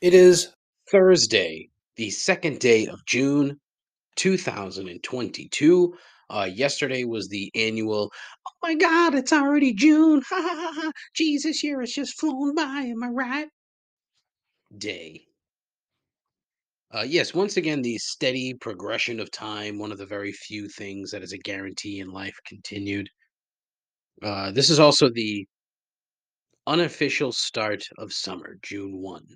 It is Thursday, the second day of June, 2022. Uh, yesterday was the annual, oh my God, it's already June. Ha ha ha ha. Jesus, year has just flown by. Am I right? Day. Uh, yes, once again, the steady progression of time, one of the very few things that is a guarantee in life, continued. Uh, this is also the unofficial start of summer, June 1.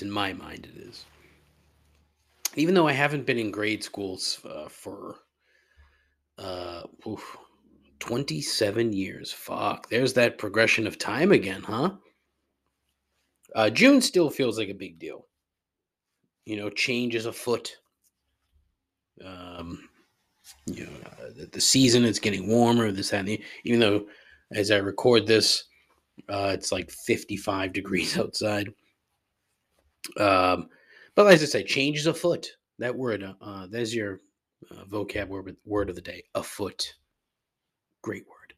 In my mind, it is. Even though I haven't been in grade schools uh, for uh, oof, 27 years. Fuck, there's that progression of time again, huh? Uh, June still feels like a big deal. You know, change is afoot. Um, you know, the, the season is getting warmer. This and the, even though as I record this, uh, it's like 55 degrees outside. Um, but as I say, change is afoot. That word, uh, there's your uh, vocab word, word of the day. Afoot. Great word.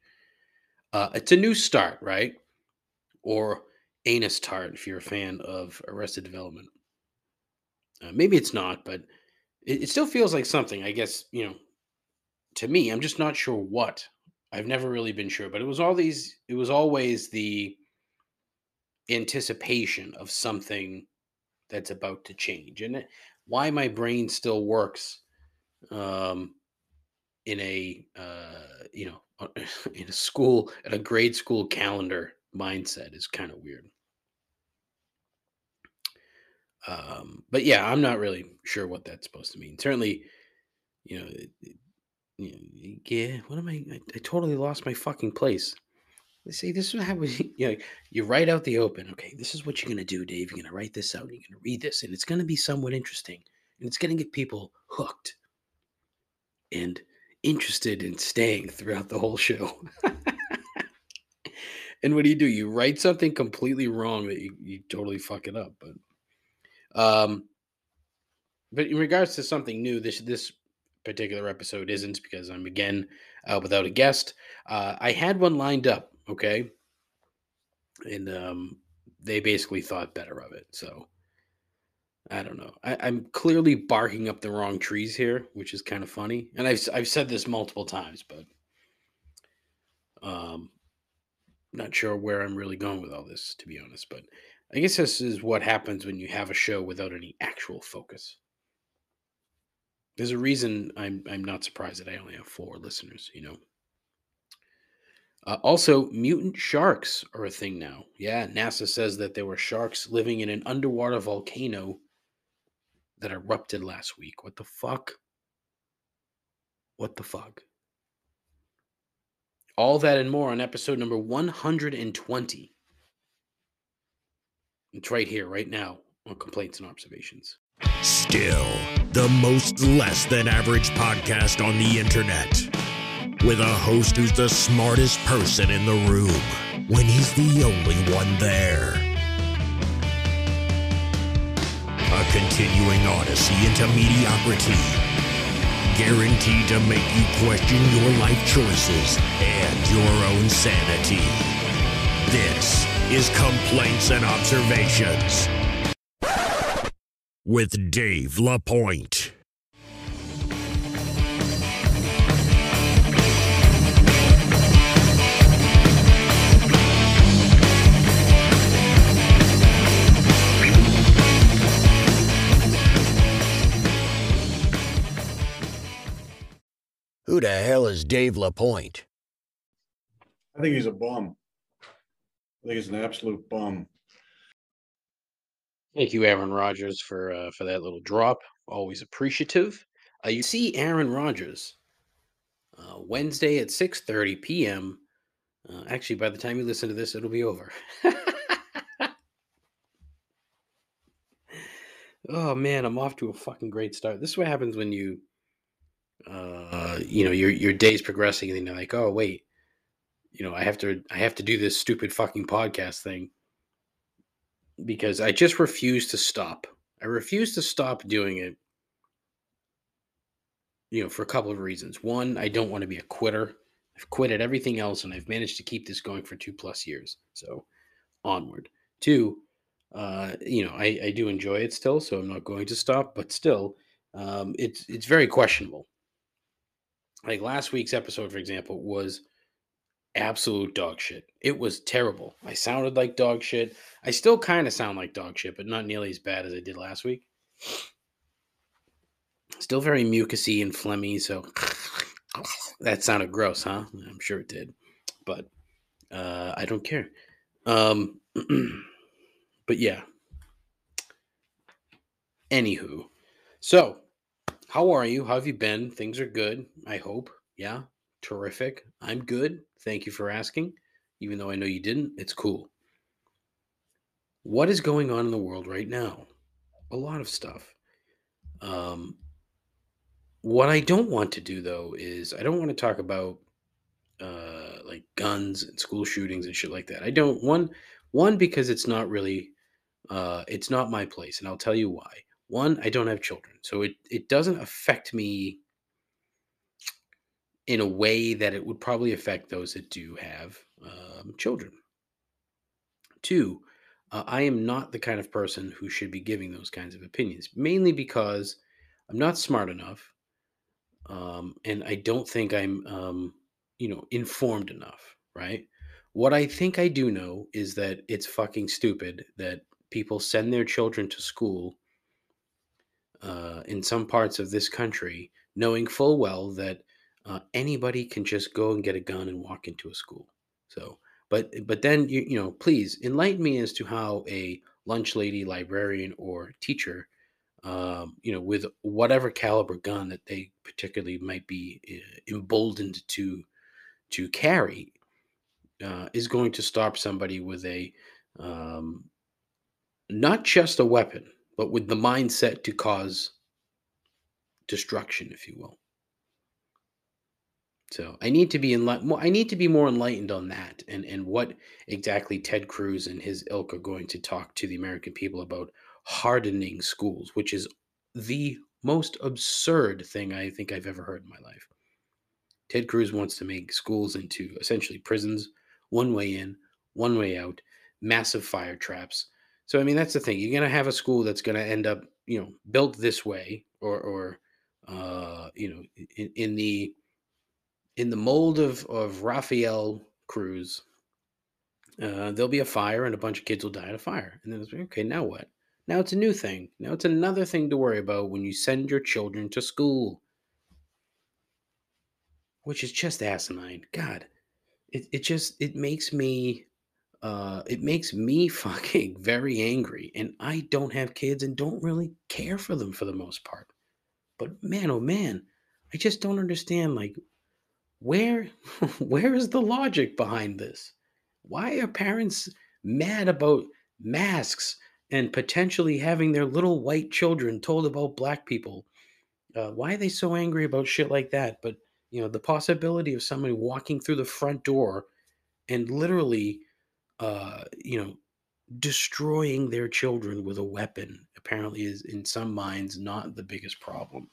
Uh, it's a new start, right? Or anus tart if you're a fan of Arrested Development. Uh, maybe it's not, but it, it still feels like something. I guess you know. To me, I'm just not sure what. I've never really been sure, but it was all these. It was always the anticipation of something that's about to change, and why my brain still works um, in a uh, you know in a school at a grade school calendar mindset is kind of weird. Um, but yeah, I'm not really sure what that's supposed to mean. Certainly, you know, it, it, you know, yeah. What am I, I? I totally lost my fucking place. Say this is how we, you know, you write out the open. Okay, this is what you're gonna do, Dave. You're gonna write this out. You're gonna read this, and it's gonna be somewhat interesting, and it's gonna get people hooked and interested in staying throughout the whole show. and what do you do? You write something completely wrong that you, you totally fuck it up. But um, but in regards to something new, this this particular episode isn't because I'm again uh, without a guest. Uh, I had one lined up, okay, and um, they basically thought better of it. So I don't know. I, I'm clearly barking up the wrong trees here, which is kind of funny. And I've I've said this multiple times, but um, not sure where I'm really going with all this, to be honest. But I guess this is what happens when you have a show without any actual focus. There's a reason I'm I'm not surprised that I only have four listeners. You know. Uh, also, mutant sharks are a thing now. Yeah, NASA says that there were sharks living in an underwater volcano that erupted last week. What the fuck? What the fuck? All that and more on episode number 120. It's right here, right now, on Complaints and Observations. Still, the most less than average podcast on the internet. With a host who's the smartest person in the room when he's the only one there. A continuing odyssey into mediocrity. Guaranteed to make you question your life choices and your own sanity. This is Complaints and Observations with Dave LaPointe. The hell is Dave LaPointe? I think he's a bum. I think he's an absolute bum. Thank you, Aaron Rodgers, for uh, for that little drop. Always appreciative. Uh, you see Aaron Rodgers uh, Wednesday at six thirty p.m. Uh, actually, by the time you listen to this, it'll be over. oh man, I'm off to a fucking great start. This is what happens when you, uh, you know, your your day's progressing, and then you're like, oh wait, you know, I have to I have to do this stupid fucking podcast thing because I just refuse to stop. I refuse to stop doing it. You know, for a couple of reasons. One, I don't want to be a quitter. I've quit at everything else and I've managed to keep this going for two plus years. So onward. Two, Uh, you know, I, I do enjoy it still, so I'm not going to stop. But still, um, it's it's very questionable. Like last week's episode, for example, was absolute dog shit. It was terrible. I sounded like dog shit. I still kind of sound like dog shit, but not nearly as bad as I did last week. Still very mucusy and phlegmy, so that sounded gross, huh? I'm sure it did, but uh, I don't care. Um, but yeah. Anywho, so how are you? How have you been? Things are good, I hope. Yeah, terrific. I'm good. Thank you for asking. Even though I know you didn't, it's cool. What is going on in the world right now? A lot of stuff. Um, what I don't want to do though is I don't want to talk about uh, like guns and school shootings and shit like that. I don't one one because it's not really uh, it's not my place, and I'll tell you why. One, I don't have children, so it it doesn't affect me in a way that it would probably affect those that do have um, children. Two, uh, I am not the kind of person who should be giving those kinds of opinions, mainly because I'm not smart enough, um, and I don't think I'm, um, you know, informed enough. Right? What I think I do know is that it's fucking stupid that people send their children to school uh, in some parts of this country, knowing full well that uh, anybody can just go and get a gun and walk into a school. So, but but then you you know, please enlighten me as to how a lunch lady, librarian, or teacher, um, you know, with whatever caliber gun that they particularly might be uh, emboldened to to carry, uh, is going to stop somebody with a um, not just a weapon, but with the mindset to cause destruction, if you will. So I need to be enlightened. I need to be more enlightened on that, and and what exactly Ted Cruz and his ilk are going to talk to the American people about hardening schools, which is the most absurd thing I think I've ever heard in my life. Ted Cruz wants to make schools into essentially prisons, one way in, one way out, massive fire traps. So I mean that's the thing. You're gonna have a school that's gonna end up, you know, built this way, or or uh, you know, in, in the in the mold of of Rafael Cruz, uh, there'll be a fire and a bunch of kids will die in a fire. And then it's like, okay, now what? Now it's a new thing. Now it's another thing to worry about when you send your children to school. Which is just asinine. God. It it just it makes me uh it makes me fucking very angry. And I don't have kids and don't really care for them for the most part. But man, oh man, I just don't understand like where where is the logic behind this? Why are parents mad about masks and potentially having their little white children told about black people? Uh, why are they so angry about shit like that? But you know, the possibility of somebody walking through the front door and literally, uh, you know, destroying their children with a weapon apparently is in some minds not the biggest problem.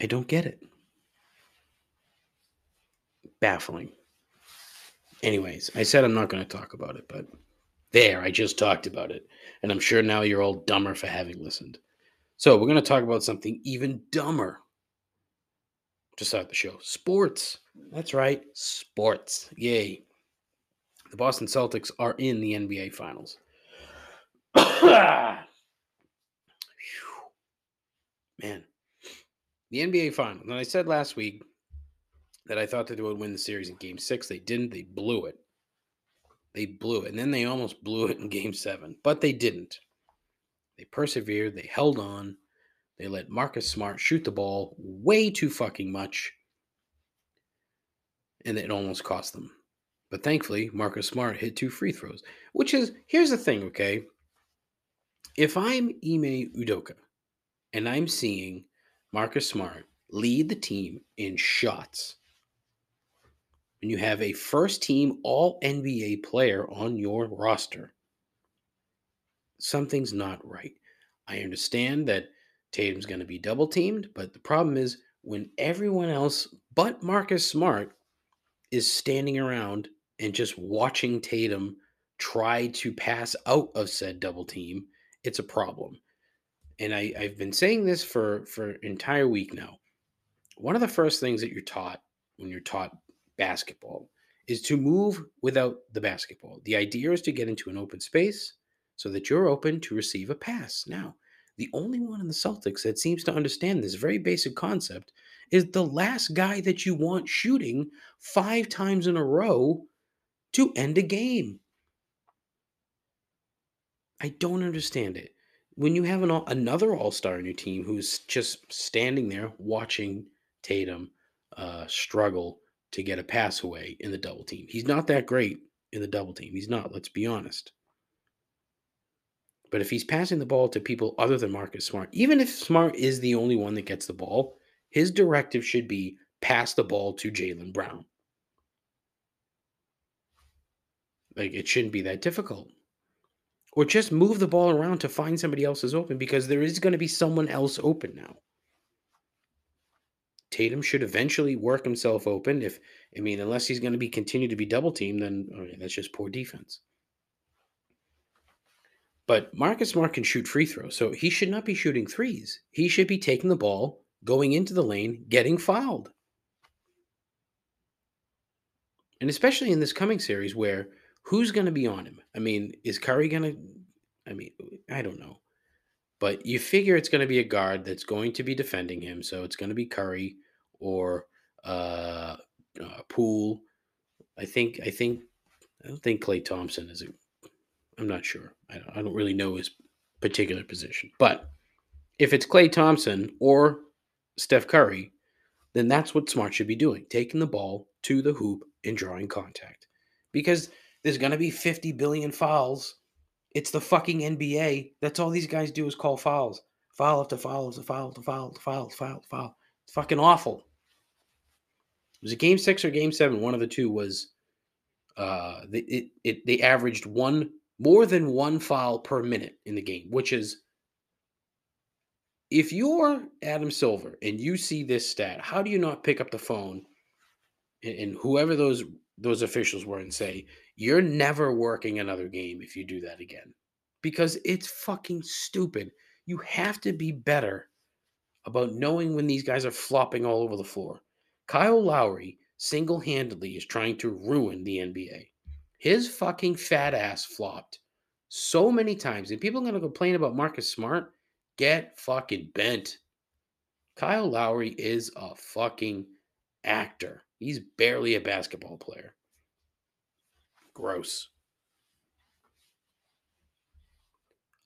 I don't get it baffling. Anyways, I said I'm not going to talk about it, but there, I just talked about it. And I'm sure now you're all dumber for having listened. So, we're going to talk about something even dumber to start the show sports. That's right, sports. Yay. The Boston Celtics are in the NBA Finals. Man, the NBA Finals. And I said last week that I thought that they would win the series in game six. They didn't. They blew it. They blew it. And then they almost blew it in game seven, but they didn't. They persevered. They held on. They let Marcus Smart shoot the ball way too fucking much. And it almost cost them. But thankfully, Marcus Smart hit two free throws, which is here's the thing, okay? If I'm Ime Udoka and I'm seeing Marcus Smart lead the team in shots, and you have a first team all NBA player on your roster, something's not right. I understand that Tatum's going to be double teamed, but the problem is when everyone else but Marcus Smart is standing around and just watching Tatum try to pass out of said double team, it's a problem. And I, I've been saying this for for an entire week now. One of the first things that you're taught when you're taught basketball is to move without the basketball. The idea is to get into an open space so that you're open to receive a pass. Now, the only one in the Celtics that seems to understand this very basic concept is the last guy that you want shooting five times in a row to end a game. I don't understand it. When you have an all, another All Star in your team who's just standing there watching Tatum uh, struggle to get a pass away in the double team, he's not that great in the double team. He's not. Let's be honest. But if he's passing the ball to people other than Marcus Smart, even if Smart is the only one that gets the ball, his directive should be pass the ball to Jaylen Brown. Like it shouldn't be that difficult. Or just move the ball around to find somebody else is open because there is going to be someone else open now. Tatum should eventually work himself open. If I mean, unless he's going to be continue to be double teamed, then okay, that's just poor defense. But Marcus Smart can shoot free throws, so he should not be shooting threes. He should be taking the ball, going into the lane, getting fouled. And especially in this coming series where who's going to be on him? I mean, is Curry going to I mean, I don't know. But you figure it's going to be a guard that's going to be defending him, so it's going to be Curry or uh, uh Poole. I think I think I don't think Klay Thompson is a I'm not sure. I don't, I don't really know his particular position. But if it's Klay Thompson or Steph Curry, then that's what Smart should be doing taking the ball to the hoop and drawing contact. Because there's going to be 50 billion fouls. It's the fucking NBA. That's all these guys do is call fouls. Foul after foul after foul after foul after foul after foul after foul. It's fucking awful. Was it game six or game seven? One of the two was uh, it, it, they averaged one more than one foul per minute in the game, which is if you're Adam Silver and you see this stat, how do you not pick up the phone and, and whoever those those officials were and say, you're never working another game if you do that again? Because it's fucking stupid. You have to be better about knowing when these guys are flopping all over the floor. Kyle Lowry single handedly is trying to ruin the NBA. His fucking fat ass flopped so many times. And people are going to complain about Marcus Smart. Get fucking bent. Kyle Lowry is a fucking actor. He's barely a basketball player. Gross.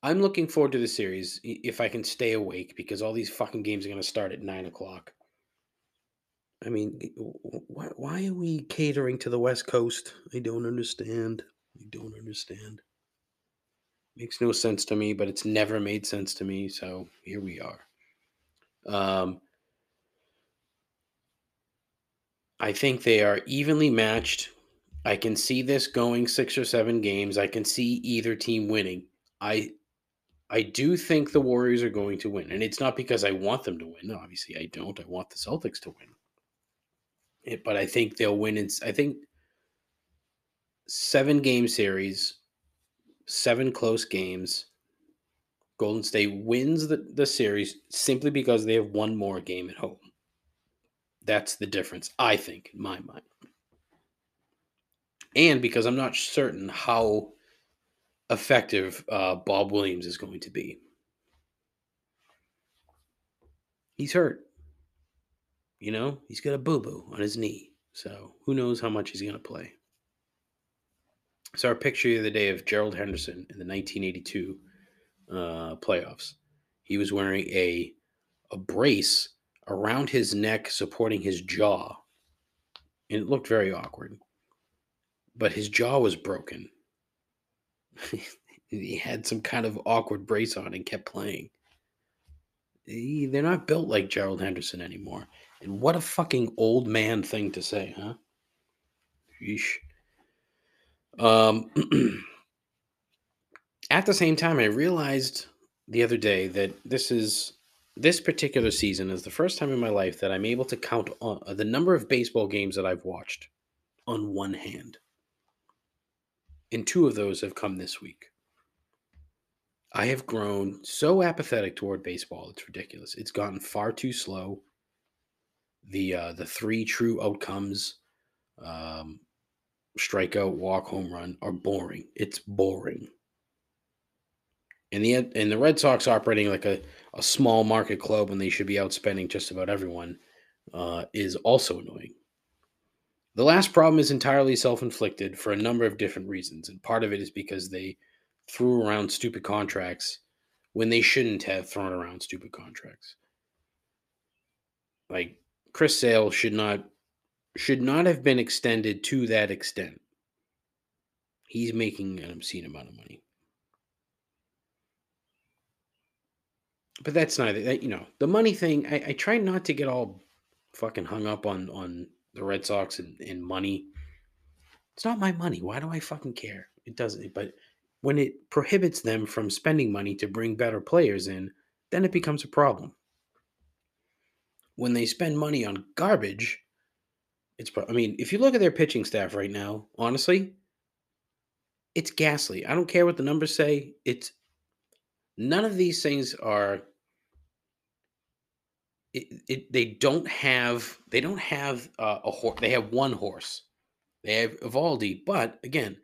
I'm looking forward to the series if I can stay awake because all these fucking games are going to start at nine o'clock. I mean, why, why are we catering to the West Coast? I don't understand. I don't understand. Makes no sense to me, but it's never made sense to me. So here we are. Um, I think they are evenly matched. I can see this going six or seven games. I can see either team winning. I I do think the Warriors are going to win. And it's not because I want them to win. Obviously, I don't. I want the Celtics to win. It, but I think they'll win. In, I think seven game series, seven close games. Golden State wins the, the series simply because they have one more game at home. That's the difference, I think, in my mind. And because I'm not certain how effective uh, Bob Williams is going to be. He's hurt. You know, he's got a boo boo on his knee. So who knows how much he's going to play. So our picture the other day of Gerald Henderson in the 1982 uh, playoffs. He was wearing a a brace around his neck, supporting his jaw, and it looked very awkward. But his jaw was broken. he had some kind of awkward brace on and kept playing. They're not built like Gerald Henderson anymore. And what a fucking old man thing to say, huh? Yeesh. Um, at the same time, I realized the other day that this is this particular season is the first time in my life that I'm able to count on the number of baseball games that I've watched on one hand. And two of those have come this week. I have grown so apathetic toward baseball. It's ridiculous. It's gotten far too slow. The uh, the three true outcomes, um, strikeout, walk, home run, are boring. It's boring. And the and the Red Sox operating like a, a small market club when they should be outspending just about everyone uh, is also annoying. The last problem is entirely self inflicted for a number of different reasons. And part of it is because they threw around stupid contracts when they shouldn't have thrown around stupid contracts. Like Chris Sale should not should not have been extended to that extent. He's making an obscene amount of money. But that's neither that you know, the money thing, I, I try not to get all fucking hung up on on the Red Sox and, and money. It's not my money. Why do I fucking care? It doesn't. But when it prohibits them from spending money to bring better players in, then it becomes a problem. When they spend money on garbage, it's. I mean, if you look at their pitching staff right now, honestly, it's ghastly. I don't care what the numbers say. It's none of these things are it, they don't have they don't have uh, a horse. They have one horse. They have Eovaldi, but again,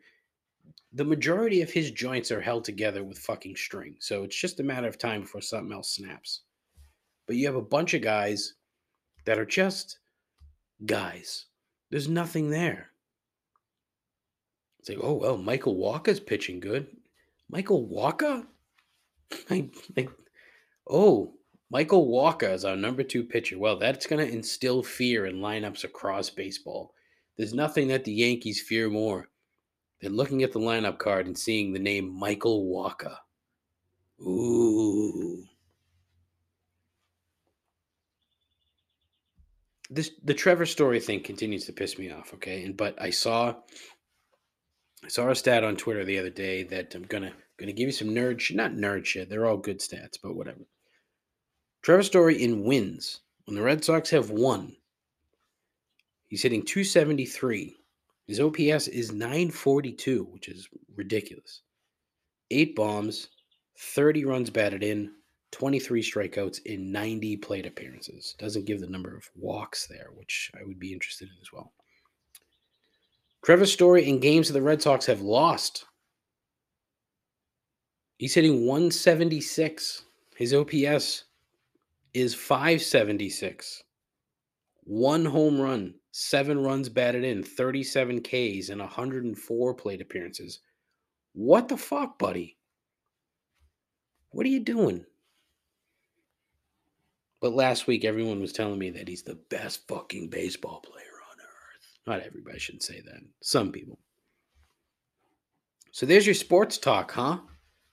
the majority of his joints are held together with fucking string. So it's just a matter of time before something else snaps. But you have a bunch of guys that are just guys. There's nothing there. It's like, oh well, Michael Wacha's pitching good. Michael Wacha? I, I, oh, Michael Wacha is our number two pitcher. Well, that's going to instill fear in lineups across baseball. There's nothing that the Yankees fear more than looking at the lineup card and seeing the name Michael Wacha. Ooh. This the Trevor Story thing continues to piss me off, okay? And but I saw I saw a stat on Twitter the other day that I'm gonna gonna give you some nerd shit. Not nerd shit, they're all good stats, but whatever. Trevor Story in wins. When the Red Sox have won, he's hitting 273. His OPS is 942, which is ridiculous. Eight bombs, 30 runs batted in, 23 strikeouts in 90 plate appearances. Doesn't give the number of walks there, which I would be interested in as well. Trevor Story in games that the Red Sox have lost. He's hitting 176. His OPS is 576. One home run, seven runs batted in, 37 Ks, and 104 plate appearances. What the fuck, buddy? What are you doing? But last week, everyone was telling me that he's the best fucking baseball player on earth. Not everybody should say that. Some people. So there's your sports talk, huh?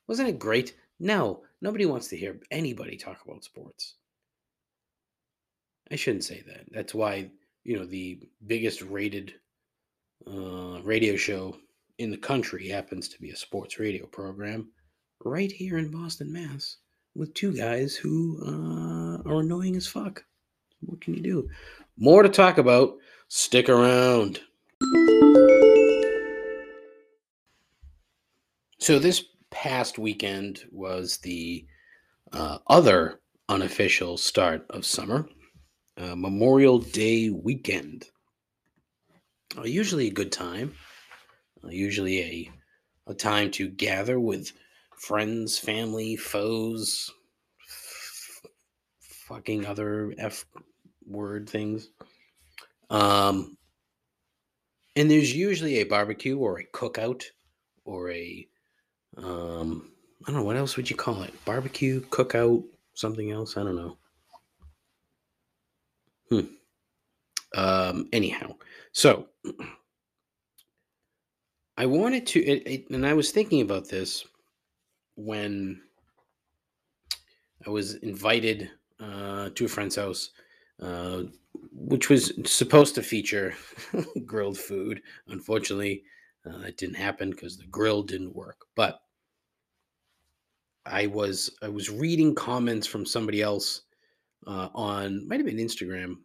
Wasn't it great? No, nobody wants to hear anybody talk about sports. I shouldn't say that. That's why, you know, the biggest rated uh, radio show in the country happens to be a sports radio program right here in Boston, Mass, with two guys who uh, are annoying as fuck. What can you do? More to talk about. Stick around. So, this past weekend was the uh, other unofficial start of summer uh, Memorial Day weekend. Uh, usually a good time. Uh, usually a a time to gather with friends, family, foes, f- fucking other f word things. Um, and there's usually a barbecue or a cookout or a um, I don't know what else would you call it? Barbecue, cookout, something else. I don't know. Hmm. Um, anyhow, so I wanted to, it, it, and I was thinking about this when I was invited uh, to a friend's house, uh, which was supposed to feature grilled food. Unfortunately, uh, it didn't happen because the grill didn't work. But I was I was reading comments from somebody else uh, on might have been Instagram,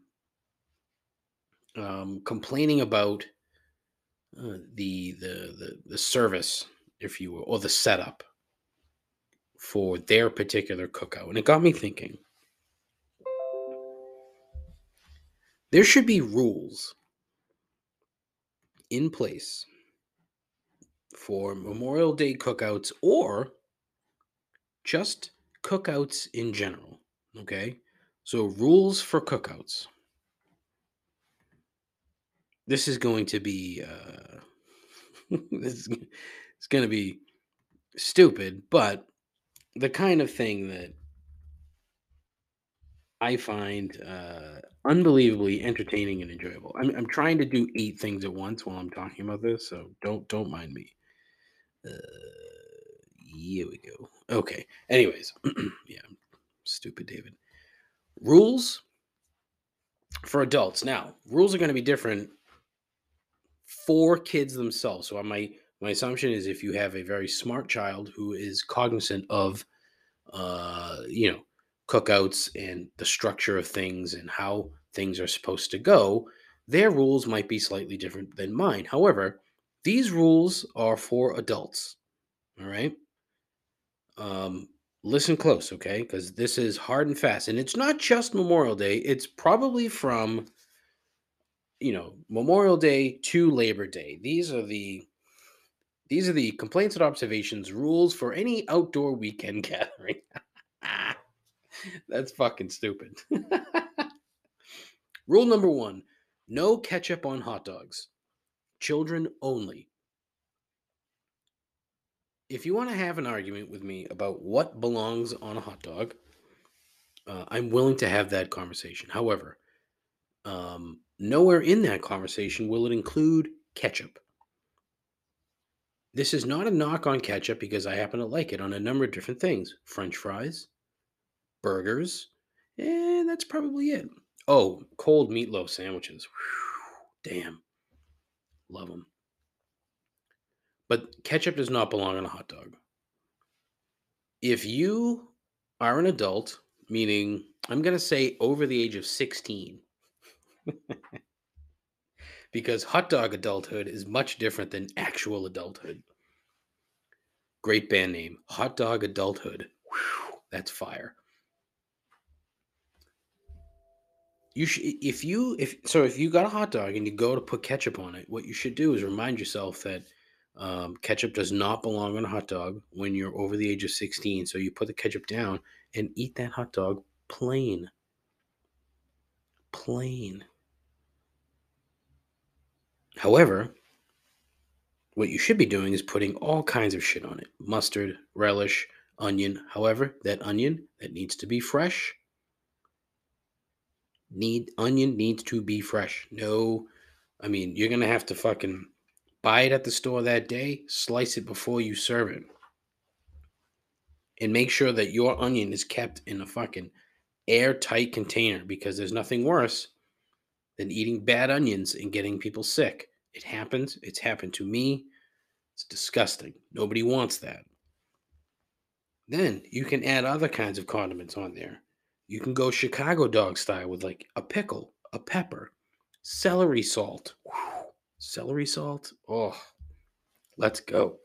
um, complaining about uh, the, the the the service, if you will, or the setup for their particular cookout, and it got me thinking. There should be rules in place for Memorial Day cookouts or just cookouts in general. Okay. So, rules for cookouts. This is going to be, uh, this is, it's going to be stupid, but the kind of thing that I find uh, unbelievably entertaining and enjoyable. I'm, I'm trying to do eight things at once while I'm talking about this, so don't don't mind me. Uh, here we go. Okay. Anyways, yeah, stupid David. Rules for adults. Now, rules are going to be different for kids themselves. So my my assumption is if you have a very smart child who is cognizant of uh, you know, cookouts and the structure of things and how things are supposed to go, their rules might be slightly different than mine. However, these rules are for adults. All right. Um, listen close, okay? Because this is hard and fast. And it's not just Memorial Day, it's probably from, you know, Memorial Day to Labor Day. These are the these are the complaints and observations rules for any outdoor weekend gathering. That's fucking stupid. Rule number one no ketchup on hot dogs. Children only. If you want to have an argument with me about what belongs on a hot dog, uh, I'm willing to have that conversation. However, um, nowhere in that conversation will it include ketchup. This is not a knock on ketchup because I happen to like it on a number of different things French fries, burgers, and that's probably it. Oh, cold meatloaf sandwiches. Whew, damn. Love them. But ketchup does not belong on a hot dog. If you are an adult, meaning I'm going to say over the age of 16, because hot dog adulthood is much different than actual adulthood. Great band name, Hot Dog Adulthood. Whew, that's fire. You should, if you, if so, if you got a hot dog and you go to put ketchup on it, what you should do is remind yourself that um, ketchup does not belong on a hot dog when you're over the age of 16. So you put the ketchup down and eat that hot dog plain. Plain. However, what you should be doing is putting all kinds of shit on it mustard, relish, onion. However, that onion that needs to be fresh. Need onion needs to be fresh. No, I mean, you're gonna have to fucking buy it at the store that day, slice it before you serve it. And make sure that your onion is kept in a fucking airtight container because there's nothing worse than eating bad onions and getting people sick. It happens. It's happened to me. It's disgusting. Nobody wants that. Then you can add other kinds of condiments on there. You can go Chicago dog style with like a pickle, a pepper, celery salt. Whew. Celery salt. Oh, let's go.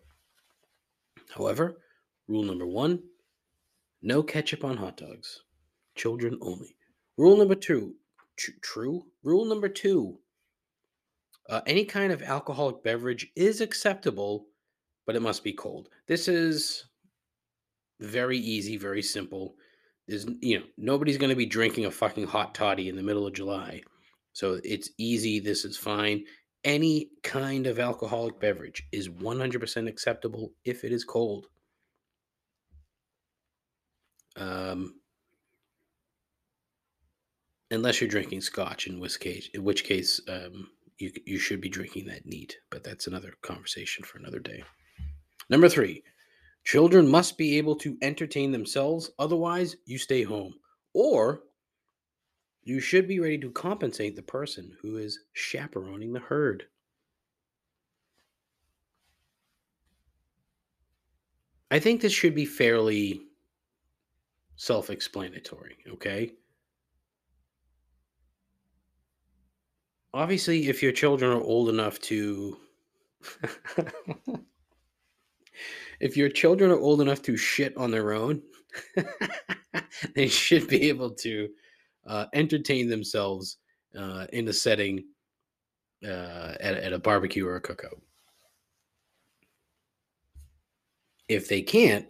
However, rule number one no ketchup on hot dogs. Children only. Rule number two tr- true. Rule number two uh, any kind of alcoholic beverage is acceptable, but it must be cold. This is very easy, very simple. There's, you know, nobody's going to be drinking a fucking hot toddy in the middle of July. So it's easy. This is fine. Any kind of alcoholic beverage is 100% acceptable if it is cold. Um, unless you're drinking scotch, in which case, in which case, um, you you should be drinking that neat, but that's another conversation for another day. Number 3. Children must be able to entertain themselves, otherwise you stay home. Or you should be ready to compensate the person who is chaperoning the herd. I think this should be fairly self explanatory, okay? Obviously, if your children are old enough to if your children are old enough to shit on their own, they should be able to uh, entertain themselves uh, in a setting uh, at, at a barbecue or a cookout. If they can't,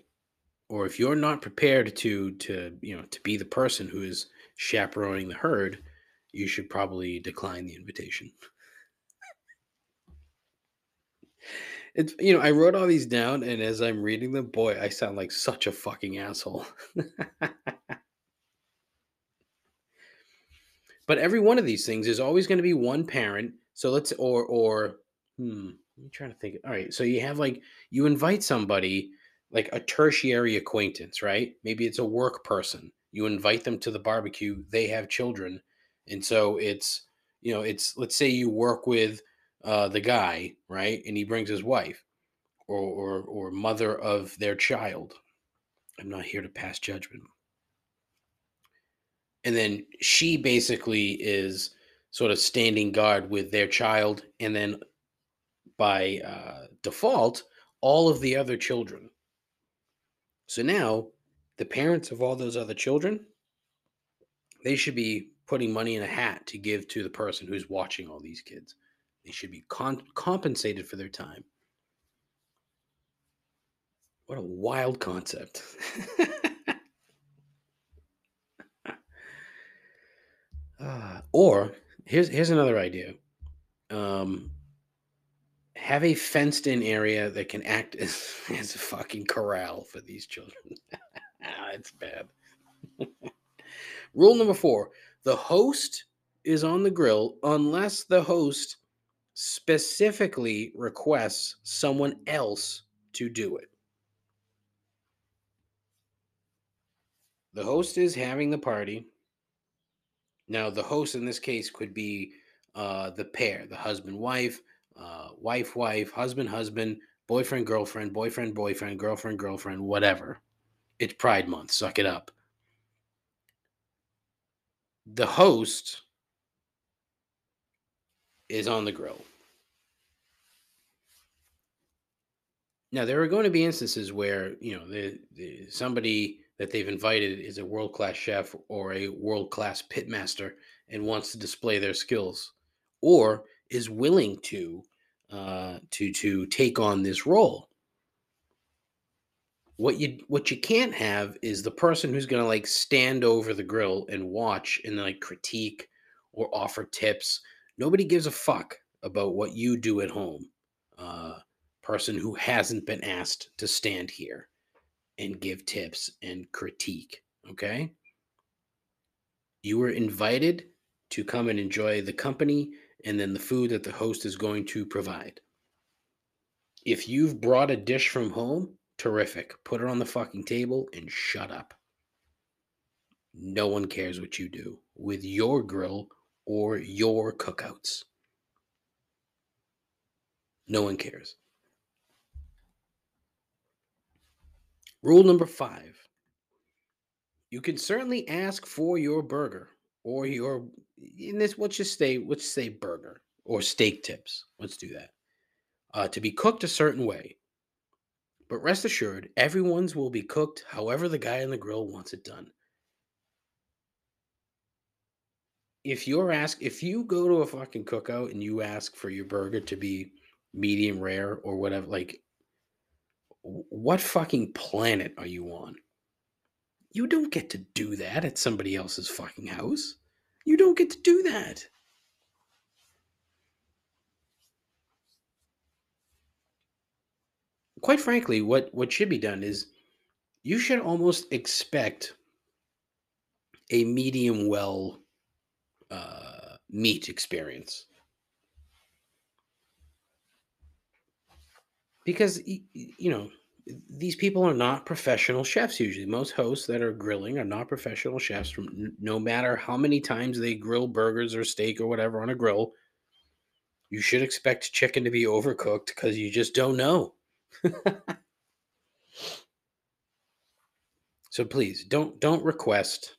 or if you're not prepared to to you know to be the person who is chaperoning the herd, you should probably decline the invitation. It's you know, I wrote all these down and as I'm reading them, boy, I sound like such a fucking asshole. but every one of these things is always going to be one parent. So let's or or hmm, I'm trying to think. All right, so you have like you invite somebody like a tertiary acquaintance, right? Maybe it's a work person. You invite them to the barbecue, they have children. And so it's, you know, it's let's say you work with uh, the guy, right? And he brings his wife or, or, or mother of their child. I'm not here to pass judgment. And then she basically is sort of standing guard with their child. And then by uh, default, all of the other children. So now the parents of all those other children, they should be putting money in a hat to give to the person who's watching all these kids. They should be con- compensated for their time. What a wild concept. uh, or here's here's another idea. Um, have a fenced in area that can act as, as a fucking corral for these children. it's bad. Rule number four the host is on the grill unless the host specifically requests someone else to do it. The host is having the party. Now, the host in this case could be uh, the pair, the husband, wife, uh, wife, wife, husband, husband, boyfriend, girlfriend, boyfriend, boyfriend, girlfriend, girlfriend, whatever. It's Pride Month. Suck it up. The host is on the grill. Now there are going to be instances where you know the, the somebody that they've invited is a world class chef or a world class pitmaster and wants to display their skills, or is willing to uh, to to take on this role. What you what you can't have is the person who's going to like stand over the grill and watch and like critique or offer tips. Nobody gives a fuck about what you do at home. Uh, person who hasn't been asked to stand here and give tips and critique. Okay. You were invited to come and enjoy the company and then the food that the host is going to provide. If you've brought a dish from home, terrific. Put it on the fucking table and shut up. No one cares what you do with your grill or your cookouts. No one cares. Rule number five you can certainly ask for your burger or your in this let's just say let's say burger or steak tips. Let's do that. Uh, to be cooked a certain way. But rest assured everyone's will be cooked however the guy on the grill wants it done. If you're asked if you go to a fucking cookout and you ask for your burger to be medium rare or whatever like what fucking planet are you on? You don't get to do that at somebody else's fucking house. You don't get to do that. Quite frankly, what, what should be done is you should almost expect a medium well uh, meat experience. because you know these people are not professional chefs usually. Most hosts that are grilling are not professional chefs from no matter how many times they grill burgers or steak or whatever on a grill you should expect chicken to be overcooked because you just don't know. So please don't don't request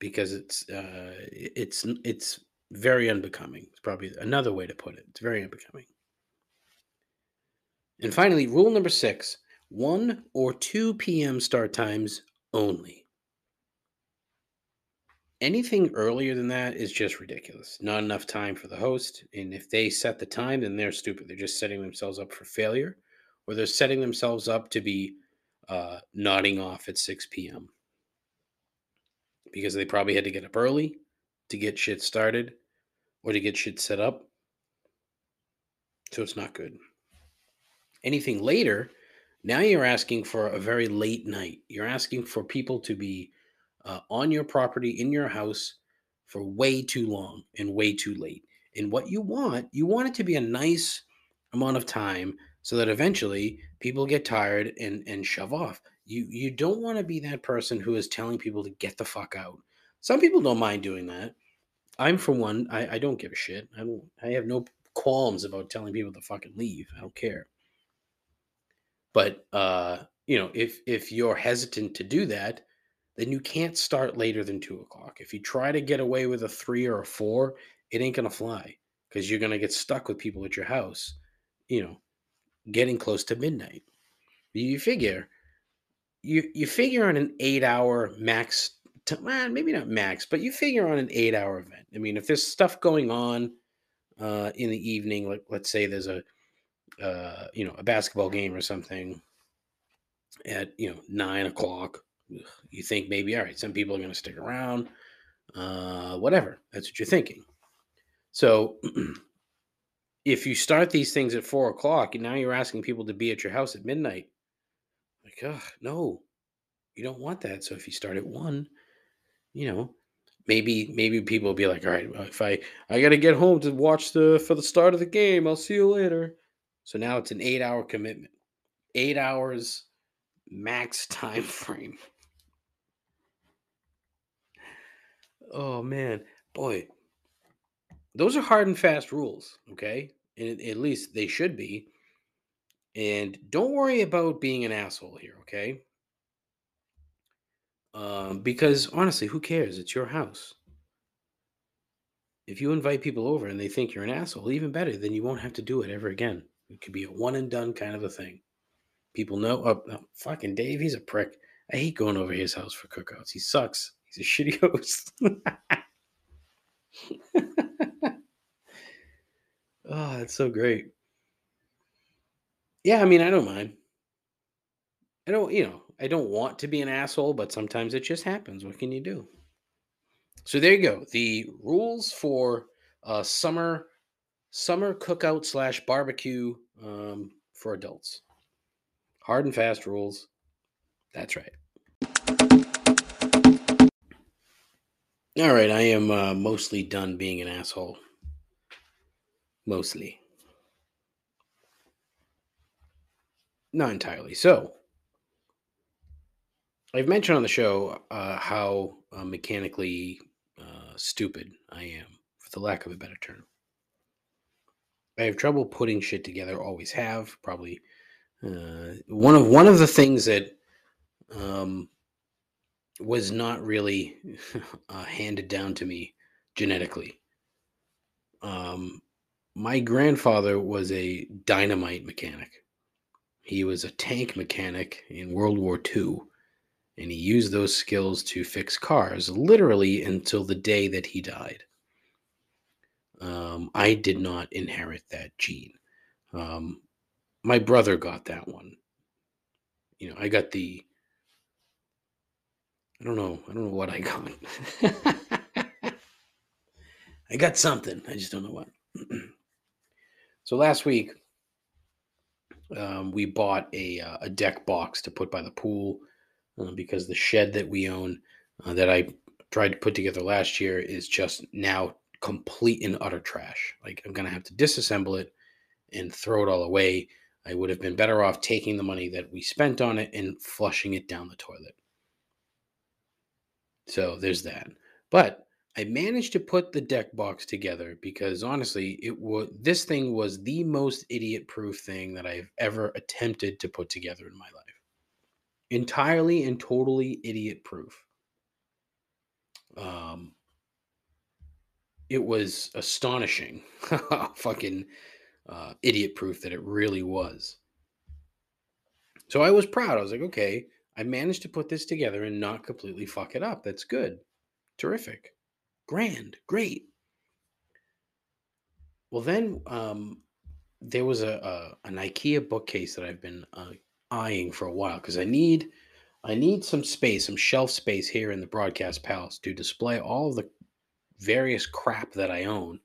because it's uh it's it's very unbecoming. It's probably another way to put it. It's very unbecoming And finally, rule number six 1 or 2 p.m. start times only. Anything earlier than that is just ridiculous. Not enough time for the host. And if they set the time, then they're stupid. They're just setting themselves up for failure or they're setting themselves up to be uh, nodding off at 6 p.m. because they probably had to get up early to get shit started or to get shit set up. So it's not good. Anything later, now you're asking for a very late night. You're asking for people to be uh, on your property in your house for way too long and way too late. And what you want, you want it to be a nice amount of time so that eventually people get tired and and shove off. You you don't want to be that person who is telling people to get the fuck out. Some people don't mind doing that. I'm for one, I, I don't give a shit. I don't I have no qualms about telling people to fucking leave. I don't care. But uh, you know, if if you're hesitant to do that, then you can't start later than two o'clock. If you try to get away with a three or a four, it ain't gonna fly because you're gonna get stuck with people at your house. You know, getting close to midnight. You figure you you figure on an eight hour max well, maybe not max, but you figure on an eight hour event. I mean, if there's stuff going on uh, in the evening, like let's say there's a uh, you know a basketball game or something at you know nine o'clock, you think maybe all right, some people are going to stick around, uh, whatever. That's what you're thinking. So if you start these things at four o'clock and now you're asking people to be at your house at midnight, like, oh, no, you don't want that. So if you start at one, you know, maybe maybe people will be like, all right, if I I got to get home to watch the for the start of the game, I'll see you later. So now it's an eight hour commitment, eight hours max time frame. Oh man, boy, those are hard and fast rules, okay? And at least they should be. And don't worry about being an asshole here, okay? Um, because honestly, who cares? It's your house. If you invite people over and they think you're an asshole, even better, then you won't have to do it ever again. It could be a one and done kind of a thing. People know, oh, oh fucking Dave, he's a prick. I hate going over his house for cookouts. He sucks. He's a shitty host. Oh, that's so great. Yeah, I mean, I don't mind. I don't, you know, I don't want to be an asshole, but sometimes it just happens. What can you do? So there you go. The rules for uh, summer summer cookout slash barbecue um, for adults. Hard and fast rules. That's right. All right, I am uh, mostly done being an asshole mostly. Not entirely. So, I've mentioned on the show uh, how uh, mechanically uh, stupid I am, for the lack of a better term. I have trouble putting shit together. Always have. Probably uh, one of one of the things that um, was not really uh, handed down to me genetically. Um, my grandfather was a dynamite mechanic. He was a tank mechanic in World War II, and he used those skills to fix cars literally until the day that he died. Um, I did not inherit that gene. Um, my brother got that one. You know, I got the. I don't know. I don't know what I got. I got something. I just don't know what. So last week, um, we bought a, uh, a deck box to put by the pool uh, because the shed that we own uh, that I tried to put together last year is just now complete and utter trash. Like I'm gonna have to disassemble it and throw it all away. I would have been better off taking the money that we spent on it and flushing it down the toilet. So there's that. But I managed to put the deck box together because honestly, it was this thing was the most idiot proof thing that I've ever attempted to put together in my life. Entirely and totally idiot proof. Um it was astonishing fucking uh, idiot proof that it really was. So I was proud. I was like, okay, I managed to put this together and not completely fuck it up. That's good. Terrific. Grand. Great. Well, then um, there was a, a an IKEA bookcase that I've been uh, eyeing for a while because I need I need some space, some shelf space here in the broadcast palace to display all the various crap that I own,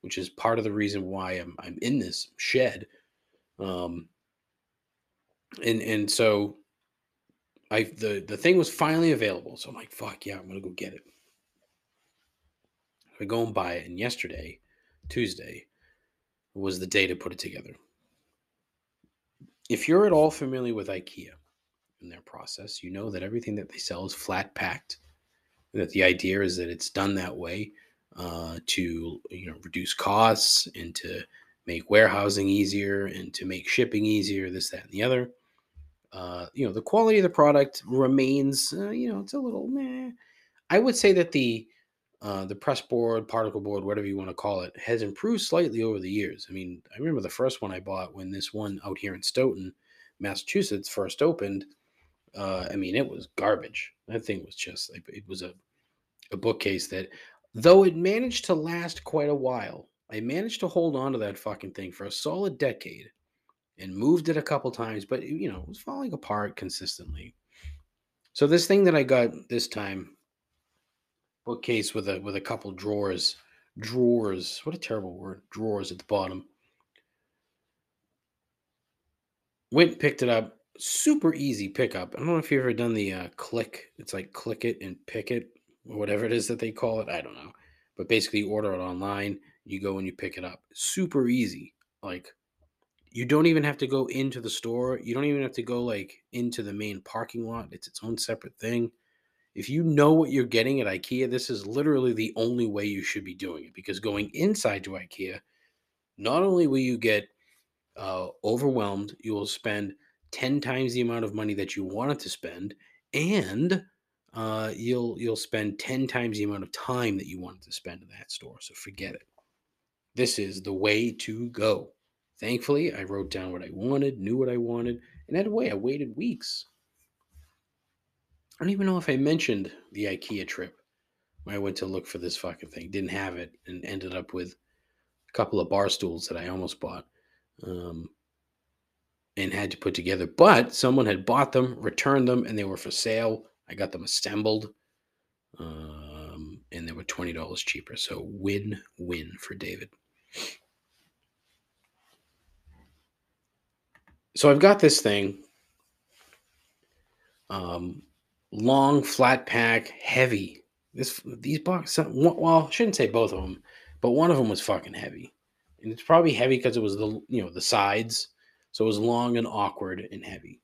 which is part of the reason why I'm I'm in this shed. Um, and and so I the the thing was finally available, so I'm like, fuck yeah, I'm gonna go get it. I go and buy it, and yesterday, Tuesday, was the day to put it together. If you're at all familiar with IKEA and their process, you know that everything that they sell is flat packed. That the idea is that it's done that way uh, to you know reduce costs and to make warehousing easier and to make shipping easier, this, that, and the other. Uh, you know, the quality of the product remains, uh, you know, it's a little meh. I would say that the uh, the press board, particle board, whatever you want to call it, has improved slightly over the years. I mean, I remember the first one I bought when this one out here in Stoughton, Massachusetts, first opened. Uh, I mean, it was garbage. That thing was just it was a a bookcase that, though it managed to last quite a while, I managed to hold on to that fucking thing for a solid decade, and moved it a couple times, but you know, it was falling apart consistently. So this thing that I got this time bookcase with a with a couple drawers. Drawers. What a terrible word. Drawers at the bottom. Went picked it up. Super easy pickup. I don't know if you've ever done the uh, click. It's like click it and pick it, or whatever it is that they call it. I don't know. But basically, you order it online. You go and you pick it up. Super easy. Like you don't even have to go into the store. You don't even have to go like into the main parking lot. It's its own separate thing if you know what you're getting at IKEA, this is literally the only way you should be doing it because going inside to IKEA, not only will you get uh, overwhelmed, you will spend 10 times the amount of money that you wanted to spend, and uh, you'll you'll spend 10 times the amount of time that you wanted to spend in that store. So forget it. This is the way to go. Thankfully, I wrote down what I wanted, knew what I wanted, and that way I waited weeks I don't even know if I mentioned the IKEA trip when I went to look for this fucking thing. Didn't have it and ended up with a couple of bar stools that I almost bought um, and had to put together. But someone had bought them, returned them, and they were for sale. I got them assembled um, and they were $20 cheaper. So win win for David. So I've got this thing. Um, long, flat pack, heavy. This these boxes, well, I shouldn't say both of them, but one of them was fucking heavy, and it's probably heavy because it was the you know the sides, so it was long and awkward and heavy.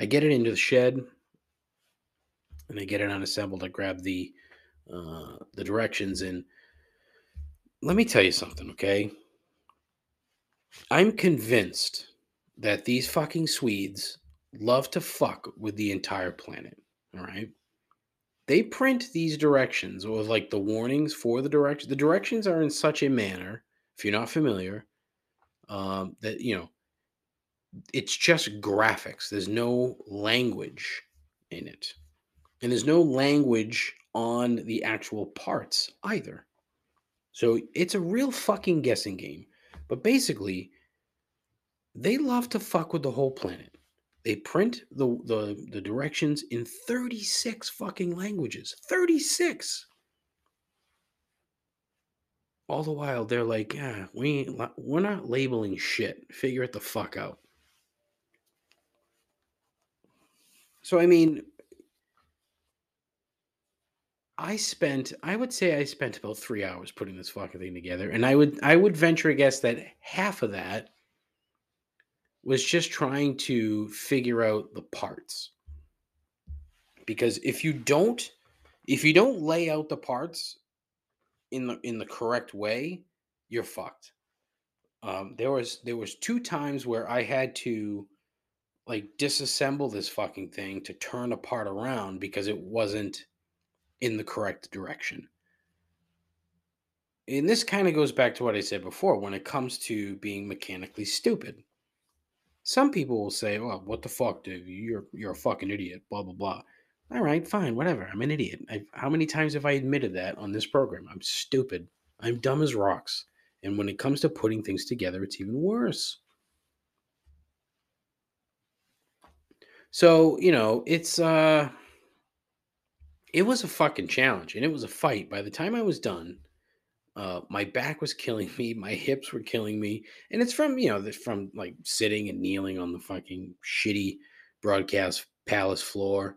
I get it into the shed, and I get it unassembled. I grab the uh, the directions, and let me tell you something, okay? I'm convinced that these fucking Swedes love to fuck with the entire planet. All right. They print these directions or like the warnings for the directions. The directions are in such a manner, if you're not familiar, um, that, you know, it's just graphics. There's no language in it. And there's no language on the actual parts either. So it's a real fucking guessing game. But basically, they love to fuck with the whole planet. They print the, the, the directions in 36 fucking languages. 36. All the while they're like, yeah, we we're not labeling shit. Figure it the fuck out. So I mean, I spent, I would say I spent about three hours putting this fucking thing together, and I would, I would venture a guess that half of that was just trying to figure out the parts. Because if you don't if you don't lay out the parts in the in the correct way, you're fucked. Um, there was there was two times where I had to like disassemble this fucking thing to turn a part around because it wasn't in the correct direction. And this kind of goes back to what I said before when it comes to being mechanically stupid Some people will say, "Well, what the fuck, dude? You're you're a fucking idiot." Blah blah blah. All right, fine, whatever. I'm an idiot. I, how many times have I admitted that on this program? I'm stupid. I'm dumb as rocks. And when it comes to putting things together, it's even worse. So, you know, it's uh it was a fucking challenge and it was a fight. By the time I was done, uh my back was killing me, my hips were killing me, and it's from, you know, from like sitting and kneeling on the fucking shitty broadcast palace floor,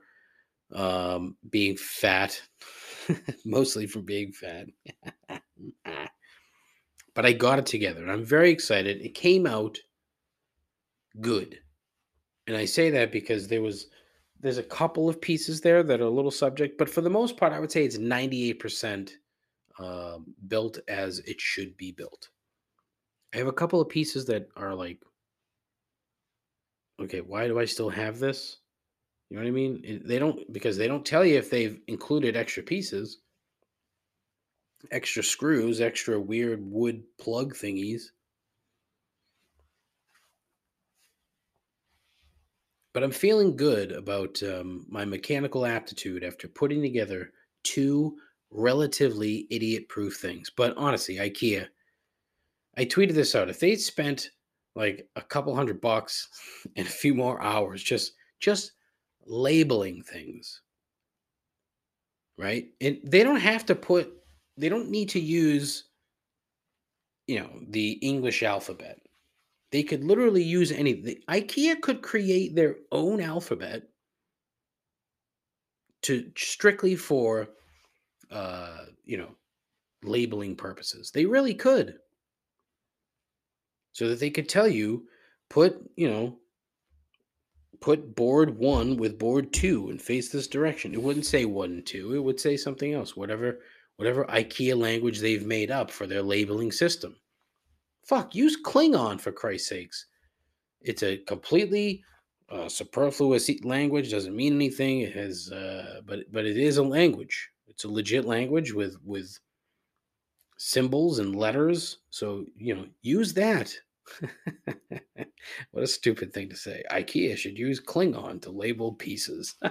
um being fat, mostly from being fat. but I got it together and I'm very excited. It came out good. And I say that because there was there's a couple of pieces there that are a little subject, but for the most part, I would say it's 98% um, built as it should be built. I have a couple of pieces that are like, okay, why do I still have this? You know what I mean? They don't because they don't tell you if they've included extra pieces, extra screws, extra weird wood plug thingies. but I'm feeling good about um, my mechanical aptitude after putting together two relatively idiot proof things. But honestly, IKEA, I tweeted this out. If they'd spent like a couple hundred bucks and a few more hours just just labeling things, right? And they don't have to put they don't need to use you know the English alphabet they could literally use any. The, IKEA could create their own alphabet to strictly for, uh, you know, labeling purposes. They really could, so that they could tell you, put you know, put board one with board two and face this direction. It wouldn't say one and two. It would say something else. Whatever, whatever IKEA language they've made up for their labeling system. Fuck, use Klingon for Christ's sakes. It's a completely uh, superfluous language. Doesn't mean anything. It has, uh, but but it is a language. It's a legit language with with symbols and letters. So you know, use that. what a stupid thing to say. IKEA should use Klingon to label pieces.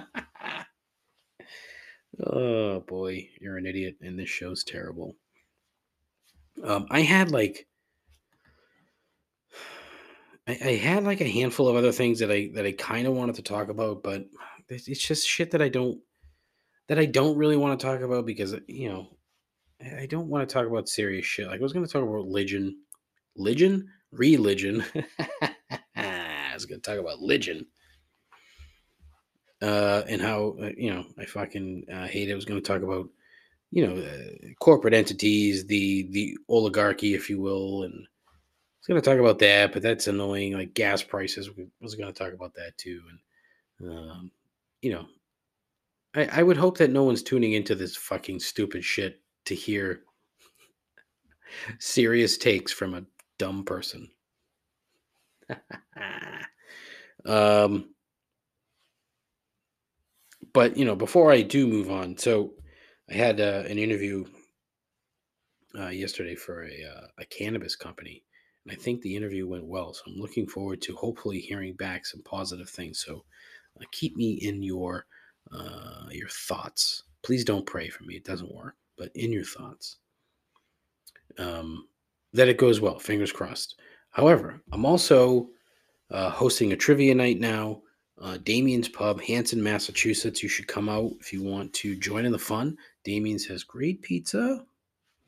oh boy, you're an idiot, and this show's terrible. Um, I had like I, I had like a handful of other things that I that I kind of wanted to talk about, but it's just shit that I don't that I don't really want to talk about because you know I I don't want to talk about serious shit. Like I was going to talk about religion, religion, religion. I was going to talk about religion, uh, and how uh, you know I fucking uh, hate it. I was going to talk about you know uh, corporate entities, the the oligarchy, if you will, and I was going to talk about that, but that's annoying. Like gas prices, we was going to talk about that too, and um, you know, I, I would hope that no one's tuning into this fucking stupid shit to hear serious takes from a dumb person. um, but you know, before I do move on, so I had uh, an interview uh, yesterday for a uh, a cannabis company, and I think the interview went well. So I'm looking forward to hopefully hearing back some positive things. So uh, keep me in your uh, your thoughts. Please don't pray for me; it doesn't work. But in your thoughts, um, that it goes well. Fingers crossed. However, I'm also uh, hosting a trivia night now. Uh, Damien's Pub, Hanson, Massachusetts. You should come out if you want to join in the fun. Damien's has great pizza.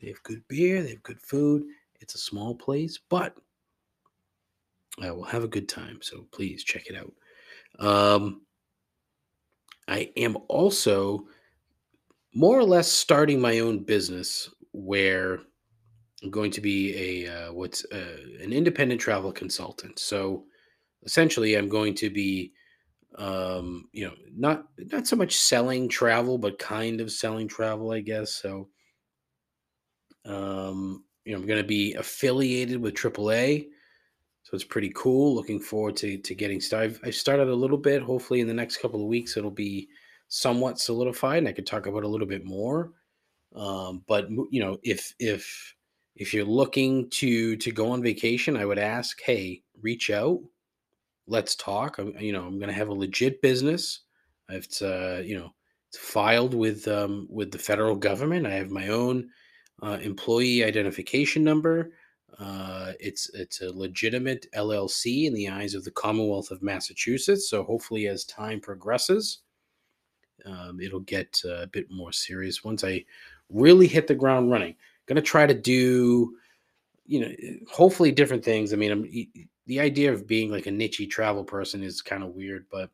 They have good beer. They have good food. It's a small place, but uh, we'll have a good time. So please check it out. Um, I am also more or less starting my own business where going to be a uh, what's uh, an independent travel consultant. So essentially, I'm going to be um, you know not not so much selling travel, but kind of selling travel, I guess. So um, you know, I'm going to be affiliated with AAA. So it's pretty cool. Looking forward to to getting started. I've, started a little bit. Hopefully, in the next couple of weeks, it'll be somewhat solidified, and I could talk about a little bit more. Um, but you know, if if if you're looking to to go on vacation, I would ask, hey, reach out. let's talk. I'm, you know, I'm going to have a legit business. It's uh, you know, it's filed with um, with the federal government. I have my own uh, employee identification number. Uh, it's it's a legitimate LLC in the eyes of the Commonwealth of Massachusetts. So hopefully, as time progresses, um, it'll get uh, a bit more serious once I really hit the ground running. Going to try to do, you know, hopefully different things. I mean, I'm, the idea of being like a niche travel person is kind of weird, but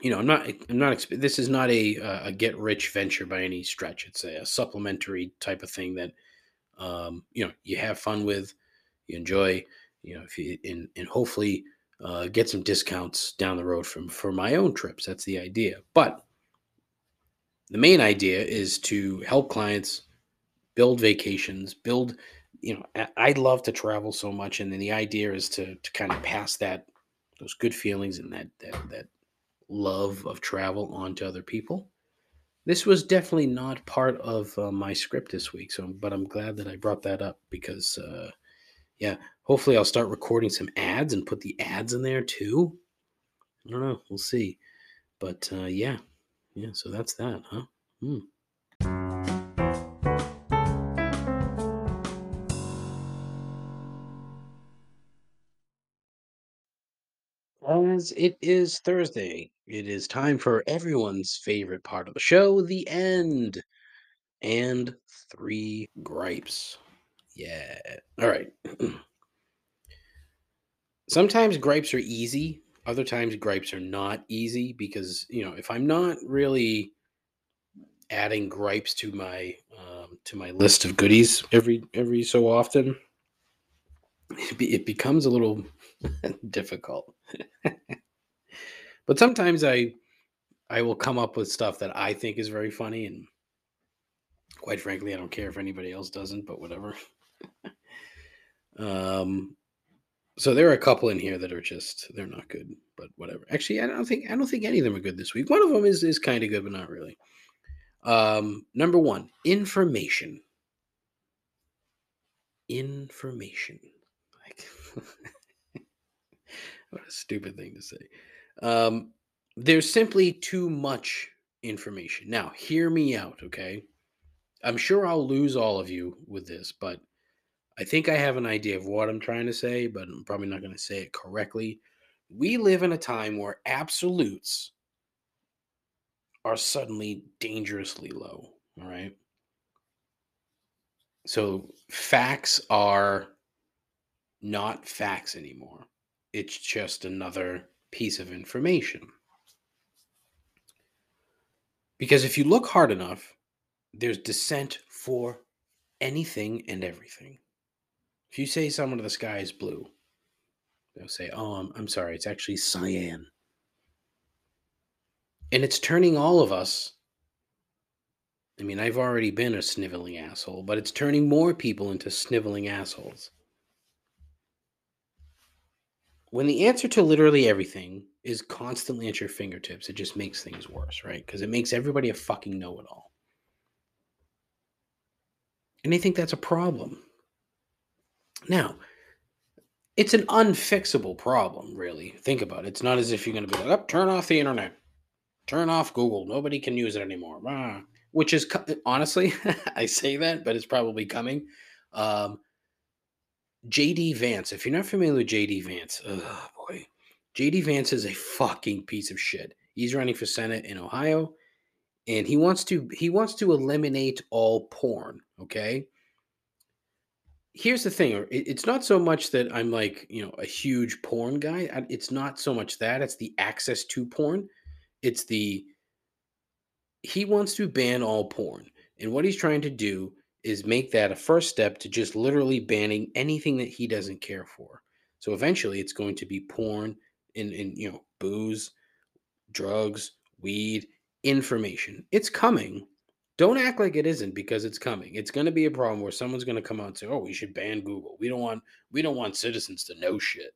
you know, I'm not, I'm not, this is not a, a get rich venture by any stretch. It's a, a supplementary type of thing that, um, you know, you have fun with, you enjoy, you know, if you, and, and hopefully uh, get some discounts down the road from, for my own trips. That's the idea. But the main idea is to help clients build vacations, build, you know, I love to travel so much. And then the idea is to, to kind of pass that, those good feelings and that, that, that, love of travel onto other people. This was definitely not part of uh, my script this week, so but I'm glad that I brought that up because, uh, yeah, hopefully I'll start recording some ads and put the ads in there too. I don't know, we'll see, but uh, yeah, yeah. So that's that, huh? Hmm. As it is Thursday, it is time for everyone's favorite part of the show, the end. And three gripes. Yeah. All right. Sometimes gripes are easy, other times gripes are not easy because, you know, if I'm not really adding gripes to my um, to my list of goodies every every so often, it, be, it becomes a little difficult. but sometimes I I will come up with stuff that I think is very funny and quite frankly I don't care if anybody else doesn't, but whatever. um so there are a couple in here that are just they're not good, but whatever. Actually, I don't think I don't think any of them are good this week. One of them is is kind of good, but not really. Um, number one, information. Information. What a stupid thing to say. Um, there's simply too much information. Now, hear me out, okay? I'm sure I'll lose all of you with this, but I think I have an idea of what I'm trying to say, but I'm probably not going to say it correctly. We live in a time where absolutes are suddenly dangerously low, all right? So facts are not facts anymore. It's just another piece of information. Because if you look hard enough, there's dissent for anything and everything. If you say someone the sky is blue, they'll say, Oh, I'm, I'm sorry, it's actually cyan. And it's turning all of us. I mean, I've already been a sniveling asshole, but it's turning more people into sniveling assholes when the answer to literally everything is constantly at your fingertips, it just makes things worse, right? Because it makes everybody a fucking know it all. And I think that's a problem. Now, it's an unfixable problem, really. Think about it. It's not as if you're going to be like, oh, turn off the internet, turn off Google. Nobody can use it anymore. Which is, honestly, I say that, but it's probably coming. Um, JD Vance. If you're not familiar with JD Vance, oh boy, JD Vance is a fucking piece of shit. He's running for Senate in Ohio, and he wants to he wants to eliminate all porn. Okay. Here's the thing: it's not so much that I'm like you know a huge porn guy. It's not so much that it's the access to porn. It's the he wants to ban all porn, and what he's trying to do is make that a first step to just literally banning anything that he doesn't care for. So eventually it's going to be porn and, and you know, booze, drugs, weed, information. It's coming. Don't act like it isn't because it's coming. It's going to be a problem where someone's going to come out and say, "Oh, we should ban Google. We don't want we don't want citizens to know shit."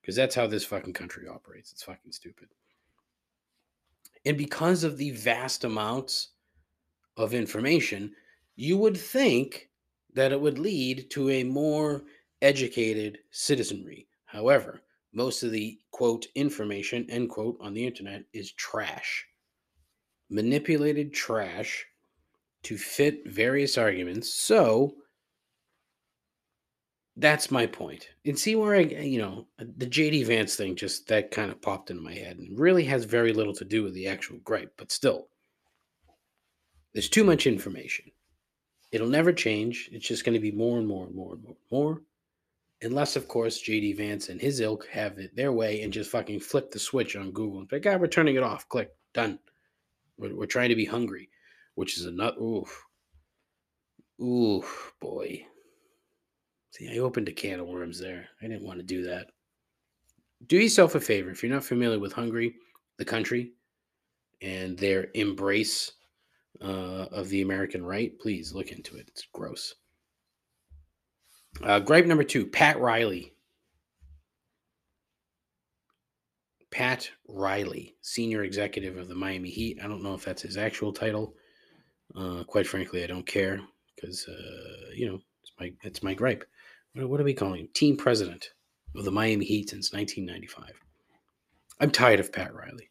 Because that's how this fucking country operates. It's fucking stupid. And because of the vast amounts of information, you would think that it would lead to a more educated citizenry. However, most of the quote information end quote on the internet is trash manipulated trash to fit various arguments so that's my point. and see where i you know the jd vance thing just that kind of popped into my head and really has very little to do with the actual gripe but still there's too much information it'll never change it's just going to be more and more and more and more and more Unless, of course, JD Vance and his ilk have it their way and just fucking flip the switch on Google and like, ah, we're turning it off. Click, done. We're, we're trying to be Hungary, which is a nut. Oof. Oof, boy. See, I opened a can of worms there. I didn't want to do that. Do yourself a favor. If you're not familiar with Hungary, the country, and their embrace uh, of the American right, please look into it. It's gross. Uh, gripe number two Pat Riley. Pat Riley, senior executive of the Miami Heat. I don't know if that's his actual title. Uh, quite frankly, I don't care because uh, you know it's my it's my gripe. What, what are we calling him? Team president of the Miami Heat since 1995. I'm tired of Pat Riley.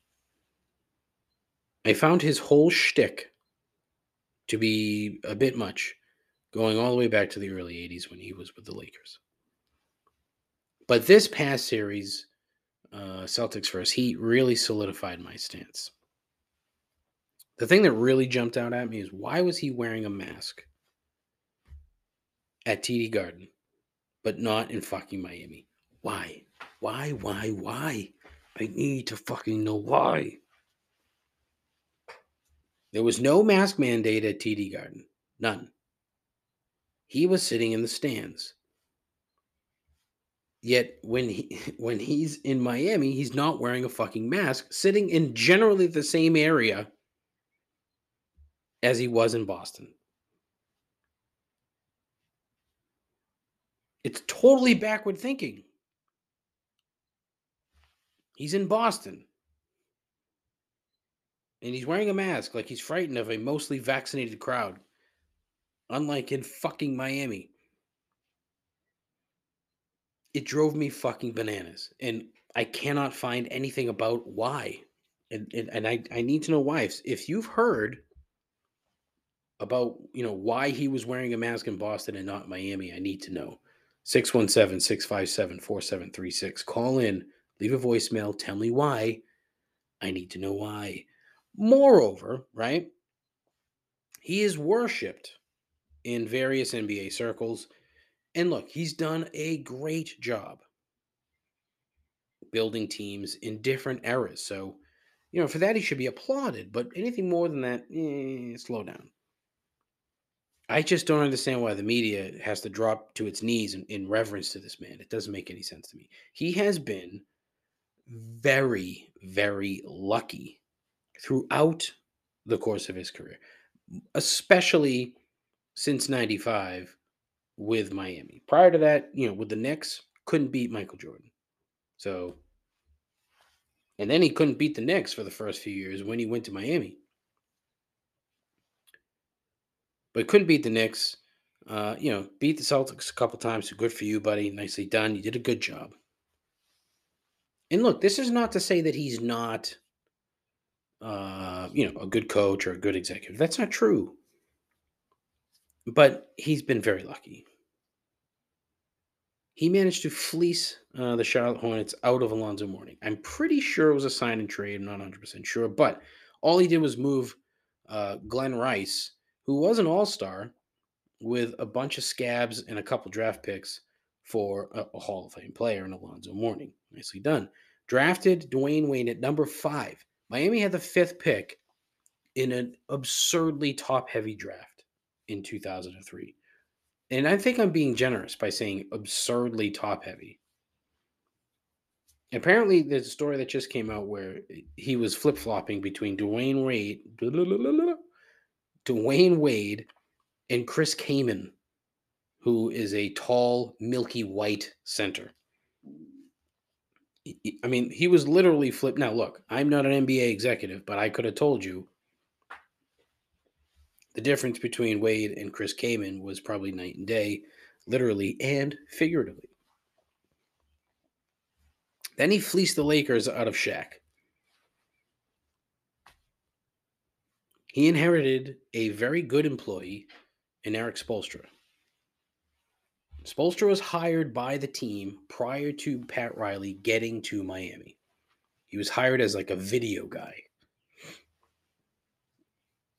I found his whole shtick to be a bit much going all the way back to the early 80s when he was with the Lakers. But this past series, uh, Celtics versus Heat, really solidified my stance. The thing that really jumped out at me is why was he wearing a mask at TD Garden, but not in fucking Miami? Why? Why? Why? Why? I need to fucking know why. There was no mask mandate at TD Garden. None. He was sitting in the stands. Yet when he when he's in Miami, he's not wearing a fucking mask, sitting in generally the same area as he was in Boston. It's totally backward thinking. He's in Boston. And he's wearing a mask like he's frightened of a mostly vaccinated crowd unlike in fucking Miami. It drove me fucking bananas. And I cannot find anything about why. And, and, and I, I need to know why. If, if you've heard about, you know, why he was wearing a mask in Boston and not Miami, I need to know. 617 657 4736. Call in, leave a voicemail, tell me why. I need to know why. Moreover, right? He is worshipped in various NBA circles. And look, he's done a great job building teams in different eras. So, you know, for that he should be applauded. But anything more than that, eh, slow down. I just don't understand why the media has to drop to its knees in, in reverence to this man. It doesn't make any sense to me. He has been very, very lucky throughout the course of his career, especially since 95 with Miami. Prior to that, you know, with the Knicks, couldn't beat Michael Jordan. So, and then he couldn't beat the Knicks for the first few years when he went to Miami. But couldn't beat the Knicks. Uh, you know, beat the Celtics a couple times. So good for you, buddy. Nicely done. You did a good job. And look, this is not to say that he's not, uh, you know, a good coach or a good executive. That's not true. But he's been very lucky. He managed to fleece uh, the Charlotte Hornets out of Alonzo Mourning. I'm pretty sure it was a sign and trade. I'm not 100% sure. But all he did was move uh, Glen Rice, who was an all star with a bunch of scabs and a couple draft picks for a, a Hall of Fame player in Alonzo Mourning. Nicely done. Drafted Dwyane Wade at number five. Miami had the fifth pick in an absurdly top heavy draft in 2003. And I think I'm being generous by saying absurdly top heavy. Apparently, there's a story that just came out where he was flip flopping between Dwyane Wade, Dwyane Wade, and Chris Kaman, who is a tall, milky white center. I mean, he was literally flipped. Now, look, I'm not an NBA executive, but I could have told you the difference between Wade and Chris Kaman was probably night and day, literally and figuratively. Then he fleeced the Lakers out of Shaq. He inherited a very good employee in Erik Spoelstra. Spoelstra was hired by the team prior to Pat Riley getting to Miami. He was hired as like a video guy.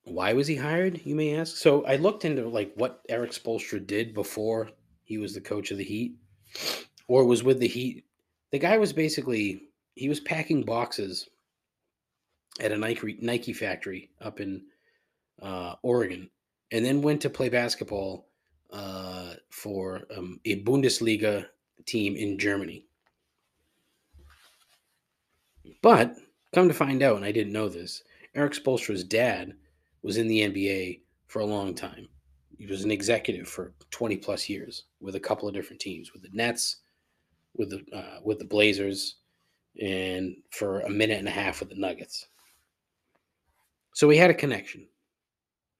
Why was he hired, you may ask? So I looked into like what Erik Spoelstra did before he was the coach of the Heat or was with the Heat. The guy was basically he was packing boxes at a Nike Nike factory up in uh, Oregon, and then went to play basketball uh, for um, a Bundesliga team in Germany. But come to find out, and I didn't know this, Erik Spoelstra's dad was in the NBA for a long time. He was an executive for 20 plus years with a couple of different teams, with the Nets, with the uh, with the Blazers, and for a minute and a half with the Nuggets. So he had a connection.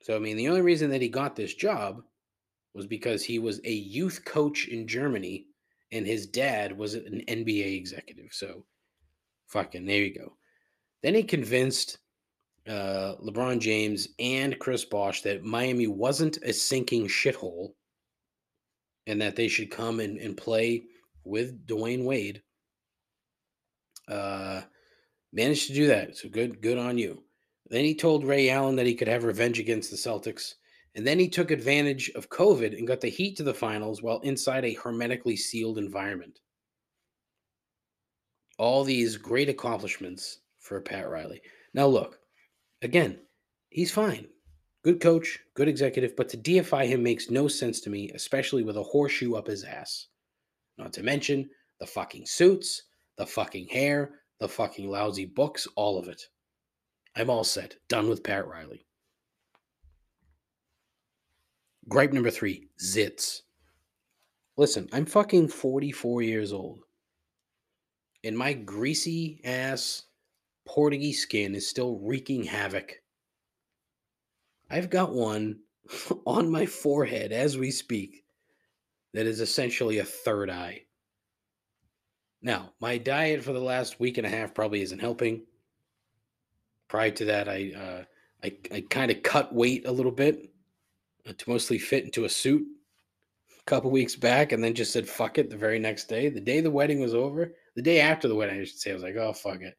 So I mean, the only reason that he got this job was because he was a youth coach in Germany, and his dad was an NBA executive. So fucking there you go. Then he convinced uh, LeBron James and Chris Bosh that Miami wasn't a sinking shithole and that they should come and, and play with Dwyane Wade. Uh, managed to do that. So good, good on you. Then he told Ray Allen that he could have revenge against the Celtics. And then he took advantage of COVID and got the Heat to the finals while inside a hermetically sealed environment. All these great accomplishments for Pat Riley. Now, look, again, he's fine. Good coach, good executive, but to deify him makes no sense to me, especially with a horseshoe up his ass. Not to mention the fucking suits, the fucking hair, the fucking lousy books, all of it. I'm all set. Done with Pat Riley. Gripe number three zits. Listen, I'm fucking 44 years old. And my greasy ass Portuguese skin is still wreaking havoc. I've got one on my forehead as we speak that is essentially a third eye. Now, my diet for the last week and a half probably isn't helping. Prior to that, I uh, I, I kind of cut weight a little bit to mostly fit into a suit a couple weeks back, and then just said fuck it the very next day. The day the wedding was over, the day after the wedding, I should say, I was like, oh fuck it.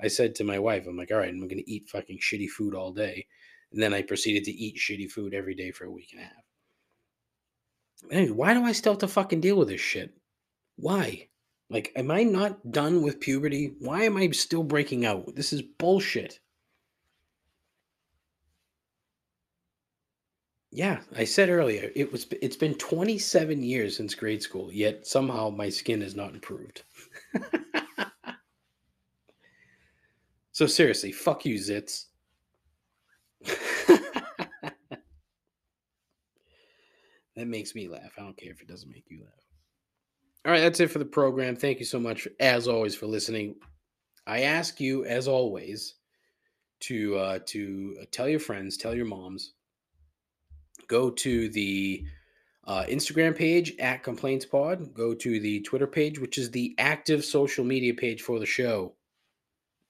I said to my wife, I'm like, all right, I'm going to eat fucking shitty food all day. And then I proceeded to eat shitty food every day for a week and a half. Anyway, why do I still have to fucking deal with this shit? Why? Like, am I not done with puberty? Why am I still breaking out? This is bullshit. Yeah, I said earlier, it was it's been 27 years since grade school, yet somehow my skin has not improved. so seriously, fuck you, Zits. that makes me laugh. I don't care if it doesn't make you laugh. All right, that's it for the program. Thank you so much, as always, for listening. I ask you, as always, to uh, to tell your friends, tell your moms, go to the uh, Instagram page at Complaints Pod. Go to the Twitter page, which is the active social media page for the show,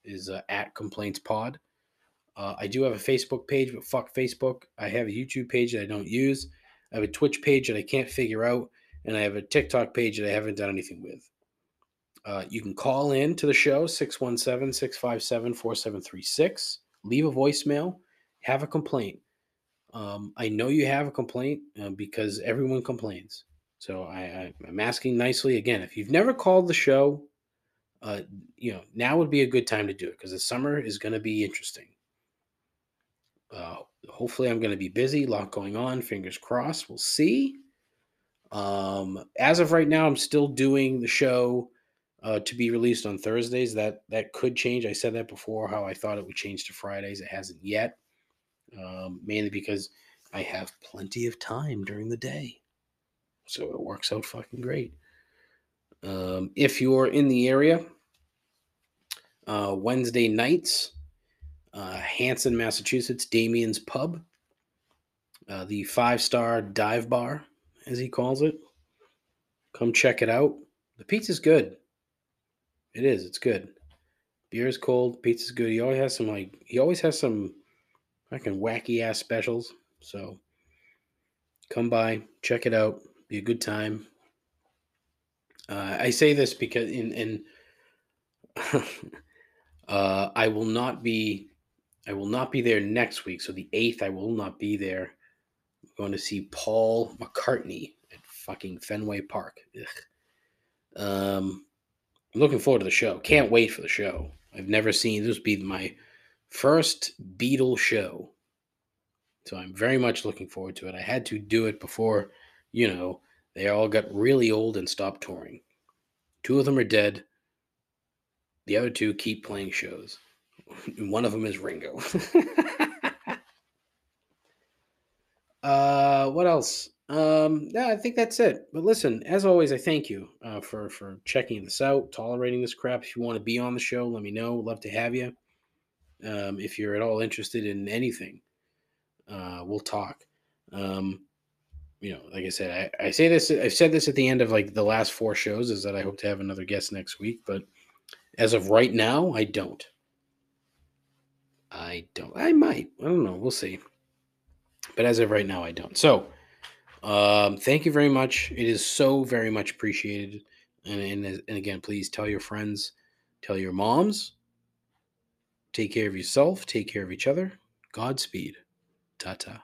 is uh, at Complaints Pod. Uh, I do have a Facebook page, but fuck Facebook. I have a YouTube page that I don't use. I have a Twitch page that I can't figure out, and I have a TikTok page that I haven't done anything with. Uh, you can call in to the show 617 657 4736. Leave a voicemail. Have a complaint. Um, I know you have a complaint uh, because everyone complains. So I, I, am asking nicely again. If you've never called the show, uh, you know now would be a good time to do it because the summer is going to be interesting. Uh, hopefully, I'm going to be busy. A lot going on. Fingers crossed. We'll see. Um, as of right now, I'm still doing the show uh, to be released on Thursdays. That that could change. I said that before. How I thought it would change to Fridays. It hasn't yet um, mainly because I have plenty of time during the day. So it works out fucking great. Um, if you're in the area, uh, Wednesday nights, uh, Hanson, Massachusetts, Damien's Pub, uh, the five star dive bar, as he calls it. Come check it out. The pizza's good. It is. It's good. Beer is cold. Pizza's good. He always has some like he always has some fucking wacky ass specials. So come by, check it out. Be a good time. Uh, I say this because in in uh, I will not be I will not be there next week. So the eighth, I will not be there. I'm going to see Paul McCartney at fucking Fenway Park. Ugh. Um, looking forward to the show. Can't wait for the show. I've never seen this. Be my first Beatle show, so I'm very much looking forward to it. I had to do it before, you know, they all got really old and stopped touring. Two of them are dead. The other two keep playing shows. One of them is Ringo. uh, what else? Um, yeah, I think that's it. But listen, as always, I thank you uh, for for checking this out, tolerating this crap. If you want to be on the show, let me know. Love to have you. Um, if you're at all interested in anything, uh, we'll talk. Um, you know, like I said, I, I say this. I've said this at the end of like the last four shows, is that I hope to have another guest next week. But as of right now, I don't. I don't. I might. I don't know. We'll see. But as of right now, I don't. So, um, thank you very much. It is so very much appreciated. And, and and again, please tell your friends, tell your moms. Take care of yourself. Take care of each other. Godspeed. Ta ta.